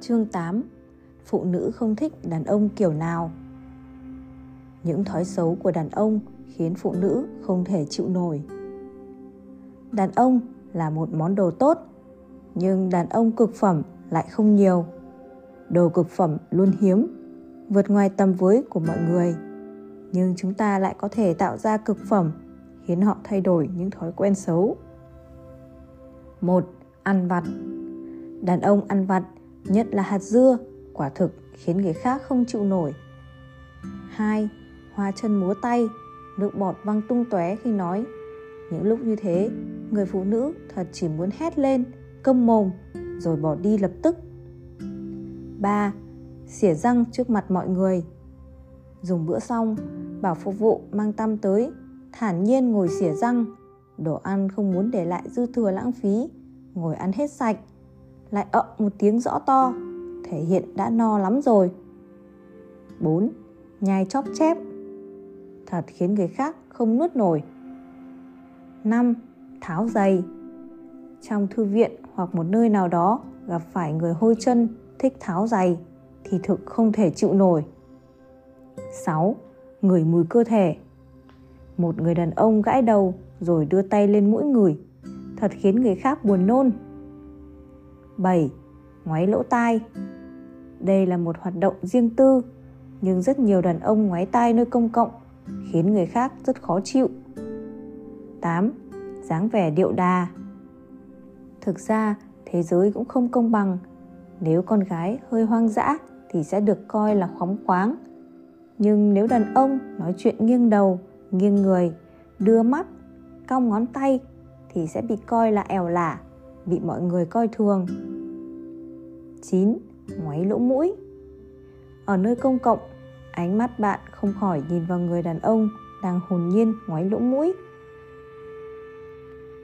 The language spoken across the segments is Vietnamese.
Chương 8 Phụ nữ không thích đàn ông kiểu nào Những thói xấu của đàn ông khiến phụ nữ không thể chịu nổi. Đàn ông là một món đồ tốt, nhưng đàn ông cực phẩm lại không nhiều. Đồ cực phẩm luôn hiếm, vượt ngoài tầm với của mọi người. Nhưng chúng ta lại có thể tạo ra cực phẩm, khiến họ thay đổi những thói quen xấu. một Ăn vặt Đàn ông ăn vặt, nhất là hạt dưa, quả thực khiến người khác không chịu nổi. 2. Hoa chân múa tay, nước bọt văng tung tóe khi nói. Những lúc như thế, người phụ nữ thật chỉ muốn hét lên, câm mồm, rồi bỏ đi lập tức. 3. Xỉa răng trước mặt mọi người Dùng bữa xong, bảo phục vụ mang tăm tới, thản nhiên ngồi xỉa răng. Đồ ăn không muốn để lại dư thừa lãng phí, ngồi ăn hết sạch. Lại ậm một tiếng rõ to, thể hiện đã no lắm rồi. 4. Nhai chóp chép Thật khiến người khác không nuốt nổi. 5. Tháo giày Trong thư viện hoặc một nơi nào đó gặp phải người hôi chân thích tháo giày thì thực không thể chịu nổi. 6. Ngửi mùi cơ thể Một người đàn ông gãi đầu rồi đưa tay lên mũi người Thật khiến người khác buồn nôn 7. Ngoáy lỗ tai Đây là một hoạt động riêng tư, Nhưng rất nhiều đàn ông ngoáy tai nơi công cộng, Khiến người khác rất khó chịu 8. dáng vẻ điệu đà Thực ra, thế giới cũng không công bằng Nếu con gái hơi hoang dã thì sẽ được coi là khóng khoáng nhưng nếu đàn ông nói chuyện nghiêng đầu, nghiêng người, đưa mắt, cong ngón tay thì sẽ bị coi là ẻo lả bị mọi người coi thường 9. Ngoáy lỗ mũi Ở nơi công cộng, ánh mắt bạn không khỏi nhìn vào người đàn ông đang hồn nhiên ngoáy lỗ mũi.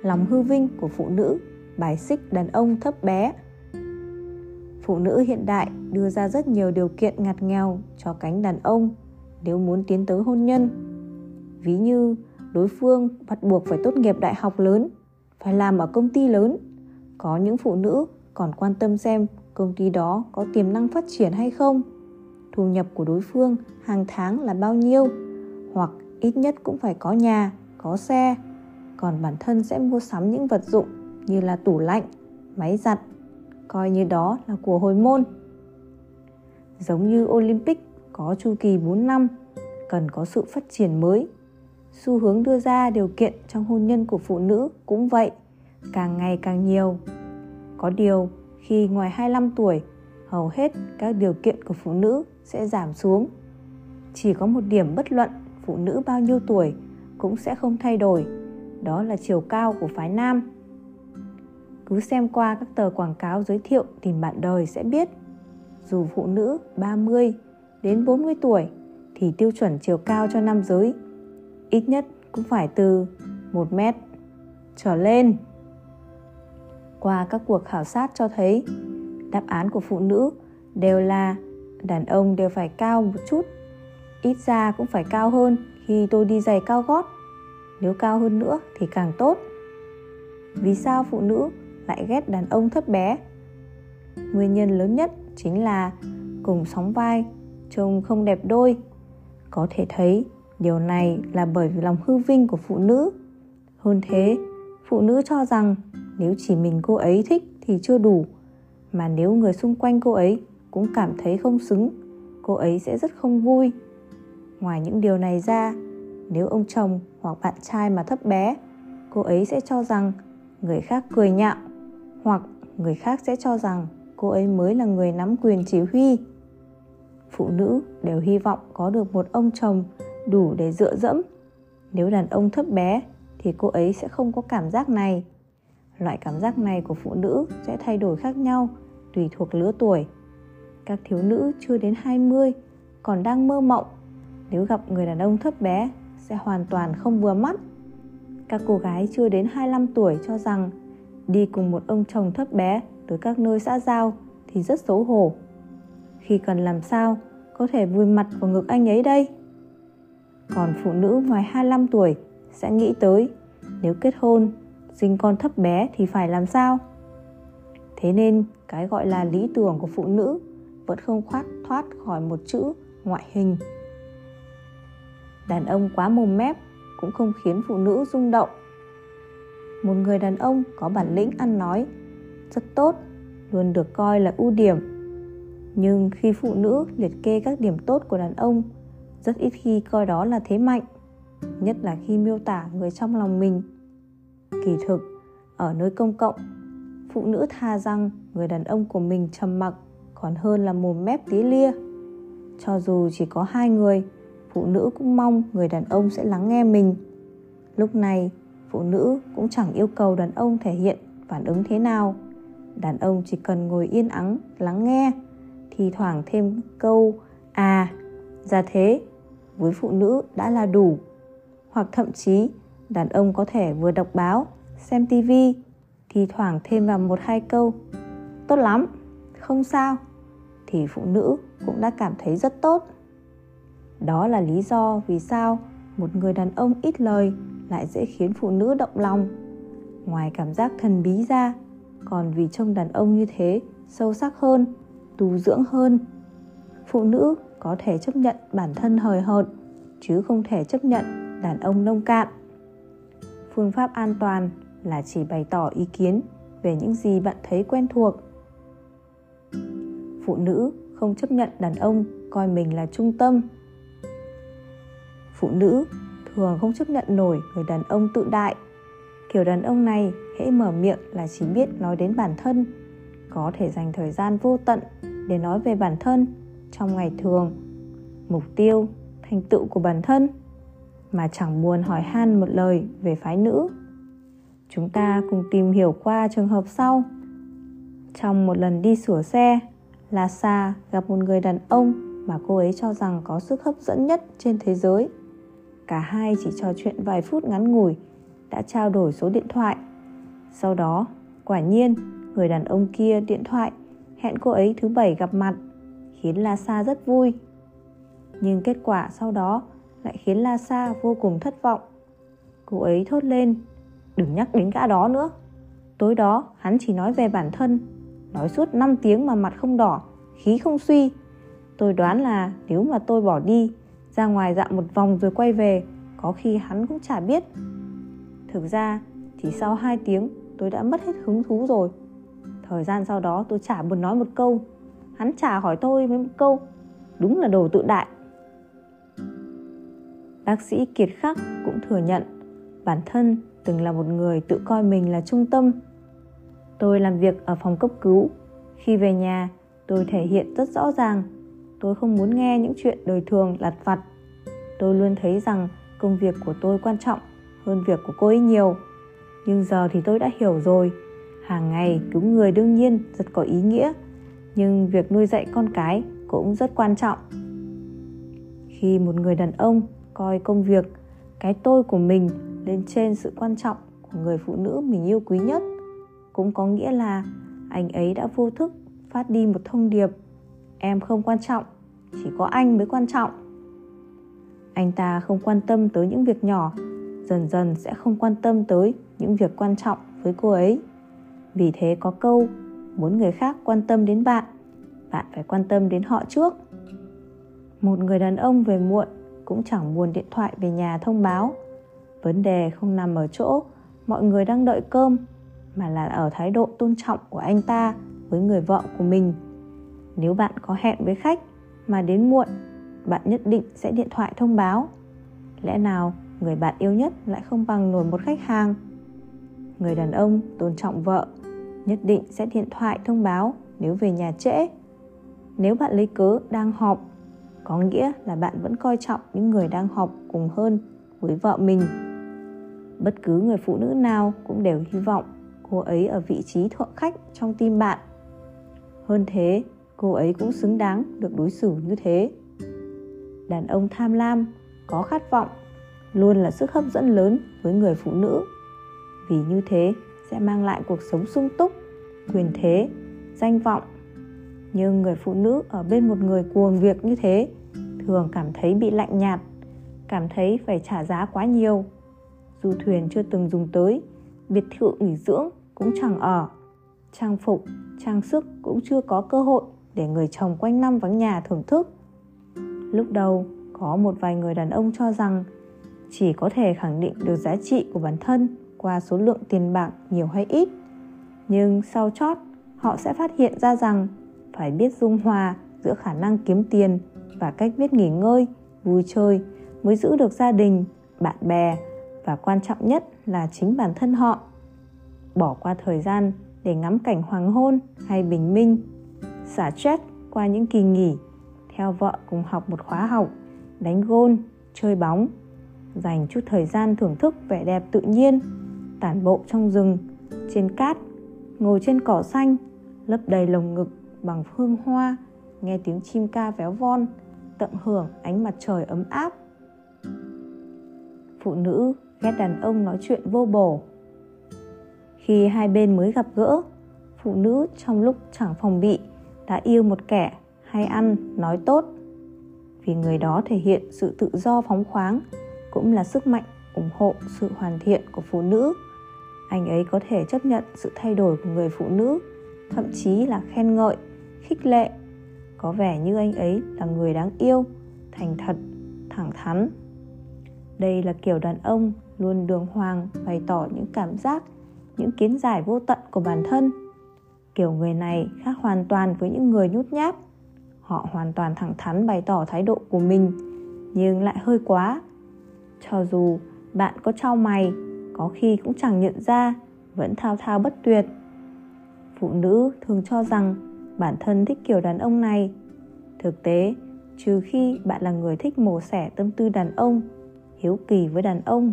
Lòng hư vinh của phụ nữ bài xích đàn ông thấp bé phụ nữ hiện đại đưa ra rất nhiều điều kiện ngặt nghèo cho cánh đàn ông nếu muốn tiến tới hôn nhân. Ví như đối phương bắt buộc phải tốt nghiệp đại học lớn, phải làm ở công ty lớn. Có những phụ nữ còn quan tâm xem công ty đó có tiềm năng phát triển hay không, thu nhập của đối phương hàng tháng là bao nhiêu, hoặc ít nhất cũng phải có nhà, có xe, còn bản thân sẽ mua sắm những vật dụng như là tủ lạnh, máy giặt, coi như đó là của hồi môn. Giống như Olympic có chu kỳ 4 năm, cần có sự phát triển mới. Xu hướng đưa ra điều kiện trong hôn nhân của phụ nữ cũng vậy, càng ngày càng nhiều. Có điều, khi ngoài 25 tuổi, hầu hết các điều kiện của phụ nữ sẽ giảm xuống. Chỉ có một điểm bất luận phụ nữ bao nhiêu tuổi cũng sẽ không thay đổi, đó là chiều cao của phái nam. Cứ xem qua các tờ quảng cáo giới thiệu tìm bạn đời sẽ biết. Dù phụ nữ 30 đến 40 tuổi thì tiêu chuẩn chiều cao cho nam giới ít nhất cũng phải từ 1 mét trở lên. Qua các cuộc khảo sát cho thấy đáp án của phụ nữ đều là đàn ông đều phải cao một chút, ít ra cũng phải cao hơn khi tôi đi giày cao gót. Nếu cao hơn nữa thì càng tốt. Vì sao phụ nữ lại ghét đàn ông thấp bé? Nguyên nhân lớn nhất chính là cùng sóng vai trông không đẹp đôi có thể thấy điều này là bởi vì lòng hư vinh của phụ nữ hơn thế phụ nữ cho rằng nếu chỉ mình cô ấy thích thì chưa đủ. Mà nếu người xung quanh cô ấy cũng cảm thấy không xứng, cô ấy sẽ rất không vui. Ngoài những điều này ra, nếu ông chồng hoặc bạn trai mà thấp bé, cô ấy sẽ cho rằng người khác cười nhạo, hoặc người khác sẽ cho rằng cô ấy mới là người nắm quyền chỉ huy. Phụ nữ đều hy vọng có được một ông chồng đủ để dựa dẫm. Nếu đàn ông thấp bé thì cô ấy sẽ không có cảm giác này loại cảm giác này của phụ nữ sẽ thay đổi khác nhau tùy thuộc lứa tuổi. Các thiếu nữ chưa đến 20 còn đang mơ mộng. Nếu gặp người đàn ông thấp bé sẽ hoàn toàn không vừa mắt. Các cô gái chưa đến 25 tuổi cho rằng đi cùng một ông chồng thấp bé tới các nơi xã giao thì rất xấu hổ. Khi cần làm sao có thể vùi mặt vào ngực anh ấy đây? Còn phụ nữ ngoài 25 tuổi sẽ nghĩ tới nếu kết hôn, sinh con thấp bé thì phải làm sao? Thế nên, cái gọi là lý tưởng của phụ nữ vẫn không khoát thoát khỏi một chữ ngoại hình. Đàn ông quá mồm mép cũng không khiến phụ nữ rung động. Một người đàn ông có bản lĩnh ăn nói, rất tốt, luôn được coi là ưu điểm. Nhưng khi phụ nữ liệt kê các điểm tốt của đàn ông, rất ít khi coi đó là thế mạnh, nhất là khi miêu tả người trong lòng mình kỳ thực. Ở nơi công cộng, phụ nữ tha rằng người đàn ông của mình trầm mặc còn hơn là mồm mép tí lia. Cho dù chỉ có hai người, phụ nữ cũng mong người đàn ông sẽ lắng nghe mình. Lúc này, phụ nữ cũng chẳng yêu cầu đàn ông thể hiện phản ứng thế nào. Đàn ông chỉ cần ngồi yên ắng, lắng nghe, thì thoảng thêm câu à. Ra thế, với phụ nữ đã là đủ. Hoặc thậm chí đàn ông có thể vừa đọc báo, xem tivi thì thoảng thêm vào một hai câu. Tốt lắm, không sao. Thì phụ nữ cũng đã cảm thấy rất tốt. Đó là lý do vì sao một người đàn ông ít lời lại dễ khiến phụ nữ động lòng. Ngoài cảm giác thần bí ra, còn vì trông đàn ông như thế sâu sắc hơn, tu dưỡng hơn. Phụ nữ có thể chấp nhận bản thân hời hợt, chứ không thể chấp nhận đàn ông nông cạn phương pháp an toàn là chỉ bày tỏ ý kiến về những gì bạn thấy quen thuộc. Phụ nữ không chấp nhận đàn ông coi mình là trung tâm. Phụ nữ thường không chấp nhận nổi người đàn ông tự đại. Kiểu đàn ông này hễ mở miệng là chỉ biết nói đến bản thân, có thể dành thời gian vô tận để nói về bản thân trong ngày thường, mục tiêu, thành tựu của bản thân mà chẳng buồn hỏi han một lời về phái nữ. Chúng ta cùng tìm hiểu qua trường hợp sau. Trong một lần đi sửa xe lasa gặp một người đàn ông mà cô ấy cho rằng có sức hấp dẫn nhất trên thế giới. Cả hai chỉ trò chuyện vài phút ngắn ngủi, đã trao đổi số điện thoại. Sau đó, quả nhiên, người đàn ông kia điện thoại, hẹn cô ấy thứ bảy gặp mặt, khiến lasa rất vui. Nhưng kết quả sau đó lại khiến lasa vô cùng thất vọng. Cô ấy thốt lên, đừng nhắc đến gã đó nữa. Tối đó, hắn chỉ nói về bản thân, nói suốt 5 tiếng mà mặt không đỏ, khí không suy. Tôi đoán là nếu mà tôi bỏ đi, ra ngoài dạo một vòng rồi quay về, có khi hắn cũng chả biết. Thực ra, chỉ sau 2 tiếng, tôi đã mất hết hứng thú rồi. Thời gian sau đó, tôi chả buồn nói một câu. Hắn chả hỏi tôi với một câu. Đúng là đồ tự đại bác sĩ kiệt khắc cũng thừa nhận, bản thân từng là một người tự coi mình là trung tâm. Tôi làm việc ở phòng cấp cứu. Khi về nhà, tôi thể hiện rất rõ ràng. Tôi không muốn nghe những chuyện đời thường lặt vặt. Tôi luôn thấy rằng công việc của tôi quan trọng hơn việc của cô ấy nhiều. Nhưng giờ thì tôi đã hiểu rồi. Hàng ngày cứu người đương nhiên rất có ý nghĩa, nhưng việc nuôi dạy con cái cũng rất quan trọng. Khi một người đàn ông coi công việc, cái tôi của mình lên trên sự quan trọng của người phụ nữ mình yêu quý nhất. Cũng có nghĩa là anh ấy đã vô thức phát đi một thông điệp, em không quan trọng, chỉ có anh mới quan trọng. Anh ta không quan tâm tới những việc nhỏ, dần dần sẽ không quan tâm tới những việc quan trọng với cô ấy. Vì thế có câu, muốn người khác quan tâm đến bạn bạn phải quan tâm đến họ trước. Một người đàn ông về muộn cũng chẳng buồn điện thoại về nhà thông báo. Vấn đề không nằm ở chỗ mọi người đang đợi cơm, mà là ở thái độ tôn trọng của anh ta với người vợ của mình. Nếu bạn có hẹn với khách mà đến muộn, bạn nhất định sẽ điện thoại thông báo. Lẽ nào người bạn yêu nhất lại không bằng nổi một khách hàng? Người đàn ông tôn trọng vợ nhất định sẽ điện thoại thông báo nếu về nhà trễ. Nếu bạn lấy cớ đang họp có nghĩa là bạn vẫn coi trọng những người đang học cùng hơn với vợ mình. Bất cứ người phụ nữ nào cũng đều hy vọng cô ấy ở vị trí thượng khách trong tim bạn. Hơn thế, cô ấy cũng xứng đáng được đối xử như thế. Đàn ông tham lam, có khát vọng, luôn là sức hấp dẫn lớn với người phụ nữ. Vì như thế, sẽ mang lại cuộc sống sung túc, quyền thế, danh vọng. Nhưng người phụ nữ ở bên một người cuồng việc như thế thường cảm thấy bị lạnh nhạt, cảm thấy phải trả giá quá nhiều. Du thuyền chưa từng dùng tới, biệt thự nghỉ dưỡng cũng chẳng ở. Trang phục, trang sức cũng chưa có cơ hội để người chồng quanh năm vắng nhà thưởng thức. Lúc đầu, có một vài người đàn ông cho rằng chỉ có thể khẳng định được giá trị của bản thân qua số lượng tiền bạc nhiều hay ít. Nhưng sau chót, họ sẽ phát hiện ra rằng phải biết dung hòa giữa khả năng kiếm tiền và cách biết nghỉ ngơi, vui chơi mới giữ được gia đình, bạn bè và quan trọng nhất là chính bản thân họ. Bỏ qua thời gian để ngắm cảnh hoàng hôn hay bình minh, xả stress qua những kỳ nghỉ, theo vợ cùng học một khóa học, đánh gôn chơi bóng, dành chút thời gian thưởng thức vẻ đẹp tự nhiên, tản bộ trong rừng, trên cát, ngồi trên cỏ xanh, lấp đầy lồng ngực bằng hương hoa nghe tiếng chim ca véo von, tận hưởng ánh mặt trời ấm áp. Phụ nữ ghét đàn ông nói chuyện vô bổ. Khi hai bên mới gặp gỡ, phụ nữ trong lúc chẳng phòng bị đã yêu một kẻ hay ăn, nói tốt. Vì người đó thể hiện sự tự do phóng khoáng, cũng là sức mạnh ủng hộ sự hoàn thiện của phụ nữ. Anh ấy có thể chấp nhận sự thay đổi của người phụ nữ, thậm chí là khen ngợi, khích lệ có vẻ như anh ấy là người đáng yêu, thành thật, thẳng thắn. Đây là kiểu đàn ông luôn đường hoàng bày tỏ những cảm giác, những kiến giải vô tận của bản thân. Kiểu người này khác hoàn toàn với những người nhút nhát. Họ hoàn toàn thẳng thắn bày tỏ thái độ của mình, nhưng lại hơi quá. Cho dù bạn có trao mày, có khi cũng chẳng nhận ra, vẫn thao thao bất tuyệt. Phụ nữ thường cho rằng bản thân thích kiểu đàn ông này. Thực tế, trừ khi bạn là người thích mổ xẻ tâm tư đàn ông, hiếu kỳ với đàn ông,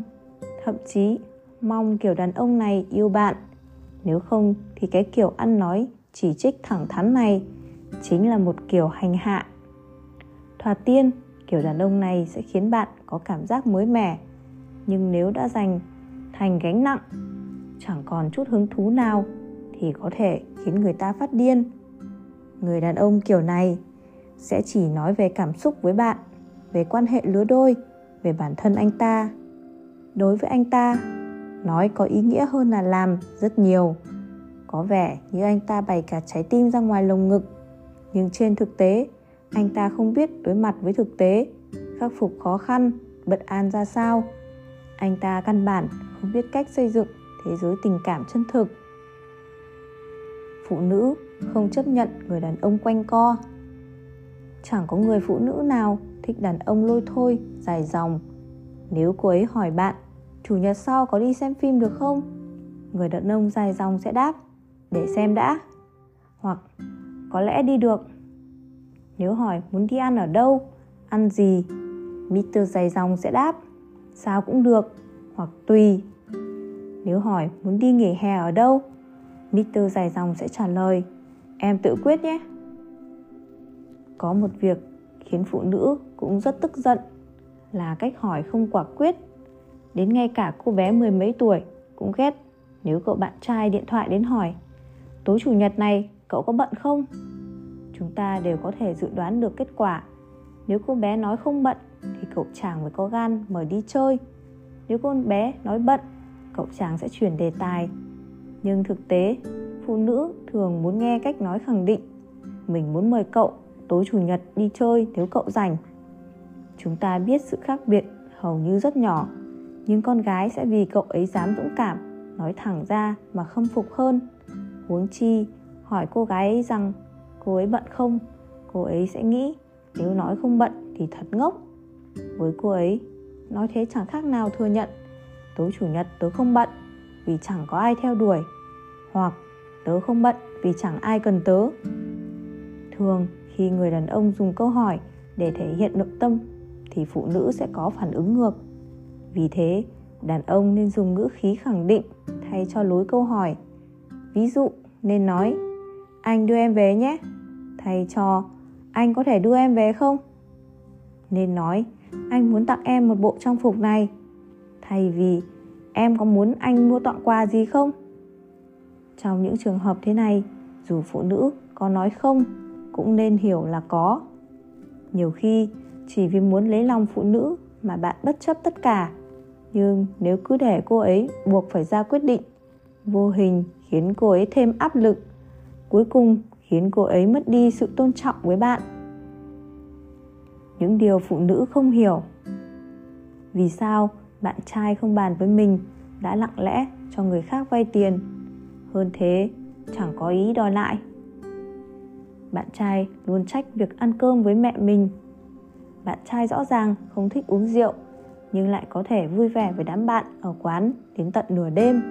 thậm chí mong kiểu đàn ông này yêu bạn. Nếu không thì cái kiểu ăn nói chỉ trích thẳng thắn này chính là một kiểu hành hạ. Thoạt tiên, kiểu đàn ông này sẽ khiến bạn có cảm giác mới mẻ, nhưng nếu đã dành thành gánh nặng, chẳng còn chút hứng thú nào thì có thể khiến người ta phát điên người đàn ông kiểu này. Sẽ chỉ nói về cảm xúc với bạn, về quan hệ lứa đôi, về bản thân anh ta. Đối với anh ta, nói có ý nghĩa hơn là làm rất nhiều. Có vẻ như anh ta bày cả trái tim ra ngoài lồng ngực. Nhưng trên thực tế, anh ta không biết đối mặt với thực tế, khắc phục khó khăn, bất an ra sao. Anh ta căn bản không biết cách xây dựng thế giới tình cảm chân thực. Phụ nữ không chấp nhận người đàn ông quanh co. Chẳng có người phụ nữ nào thích đàn ông lôi thôi, dài dòng. Nếu cô ấy hỏi bạn, chủ nhật sau có đi xem phim được không? Người đàn ông dài dòng sẽ đáp, để xem đã. Hoặc, có lẽ đi được. Nếu hỏi, muốn đi ăn ở đâu? Ăn gì? Mr. dài dòng sẽ đáp, sao cũng được. Hoặc, tùy. Nếu hỏi, muốn đi nghỉ hè ở đâu? Mr. dài dòng sẽ trả lời em tự quyết nhé. Có một việc khiến phụ nữ cũng rất tức giận là cách hỏi không quả quyết. Đến ngay cả cô bé mười mấy tuổi cũng ghét nếu cậu bạn trai điện thoại đến hỏi, tối chủ nhật này cậu có bận không? Chúng ta đều có thể dự đoán được kết quả. Nếu cô bé nói không bận thì cậu chàng mới có gan mời đi chơi. Nếu con bé nói bận, cậu chàng sẽ chuyển đề tài. Nhưng thực tế phụ nữ thường muốn nghe cách nói khẳng định. Mình muốn mời cậu, tối chủ nhật đi chơi nếu cậu rảnh. Chúng ta biết sự khác biệt hầu như rất nhỏ, nhưng con gái sẽ vì cậu ấy dám dũng cảm, nói thẳng ra mà khâm phục hơn. Huống chi, hỏi cô gái ấy rằng, cô ấy bận không? Cô ấy sẽ nghĩ, nếu nói không bận thì thật ngốc. Với cô ấy, nói thế chẳng khác nào thừa nhận, tối chủ nhật tớ không bận, vì chẳng có ai theo đuổi. Hoặc tớ không bận vì chẳng ai cần tớ. Thường, khi người đàn ông dùng câu hỏi để thể hiện nội tâm, thì phụ nữ sẽ có phản ứng ngược. Vì thế, đàn ông nên dùng ngữ khí khẳng định thay cho lối câu hỏi. Ví dụ, nên nói, anh đưa em về nhé. Thay cho, anh có thể đưa em về không? Nên nói, anh muốn tặng em một bộ trang phục này. Thay vì, em có muốn anh mua tặng quà gì không? Trong những trường hợp thế này, dù phụ nữ có nói không, cũng nên hiểu là có. Nhiều khi, chỉ vì muốn lấy lòng phụ nữ mà bạn bất chấp tất cả. Nhưng nếu cứ để cô ấy buộc phải ra quyết định, vô hình khiến cô ấy thêm áp lực, cuối cùng khiến cô ấy mất đi sự tôn trọng với bạn. Những điều phụ nữ không hiểu. Vì sao bạn trai không bàn với mình đã lặng lẽ cho người khác vay tiền? Hơn thế chẳng có ý đòi lại bạn trai luôn trách việc ăn cơm với mẹ mình bạn trai rõ ràng không thích uống rượu nhưng lại có thể vui vẻ với đám bạn ở quán đến tận nửa đêm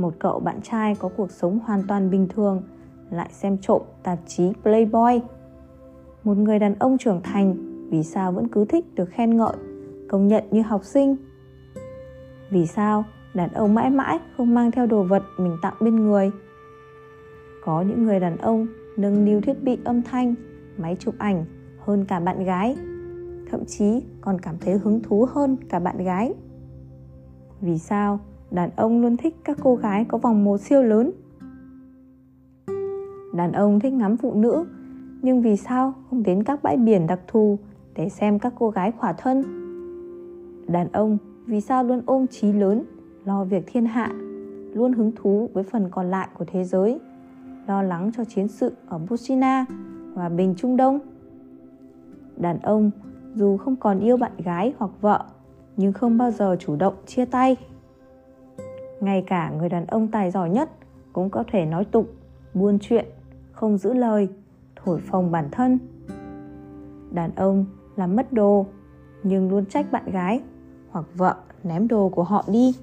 một cậu bạn trai có cuộc sống hoàn toàn bình thường lại xem trộm tạp chí Playboy. Một người đàn ông trưởng thành vì sao vẫn cứ thích được khen ngợi, công nhận như học sinh? Vì sao đàn ông mãi mãi không mang theo đồ vật mình tặng bên người? Có những người đàn ông nâng niu thiết bị âm thanh, máy chụp ảnh hơn cả bạn gái, thậm chí còn cảm thấy hứng thú hơn cả bạn gái. Vì sao đàn ông luôn thích các cô gái có vòng một siêu lớn? Đàn ông thích ngắm phụ nữ, nhưng vì sao không đến các bãi biển đặc thù để xem các cô gái khỏa thân? Đàn ông vì sao luôn ôm trí lớn, lo việc thiên hạ, luôn hứng thú với phần còn lại của thế giới, lo lắng cho chiến sự ở Bushina, hòa bình Trung Đông? Đàn ông dù không còn yêu bạn gái hoặc vợ, nhưng không bao giờ chủ động chia tay. Ngay cả người đàn ông tài giỏi nhất cũng có thể nói tục, buôn chuyện không giữ lời thổi phồng bản thân đàn ông làm mất đồ nhưng luôn trách bạn gái hoặc vợ ném đồ của họ đi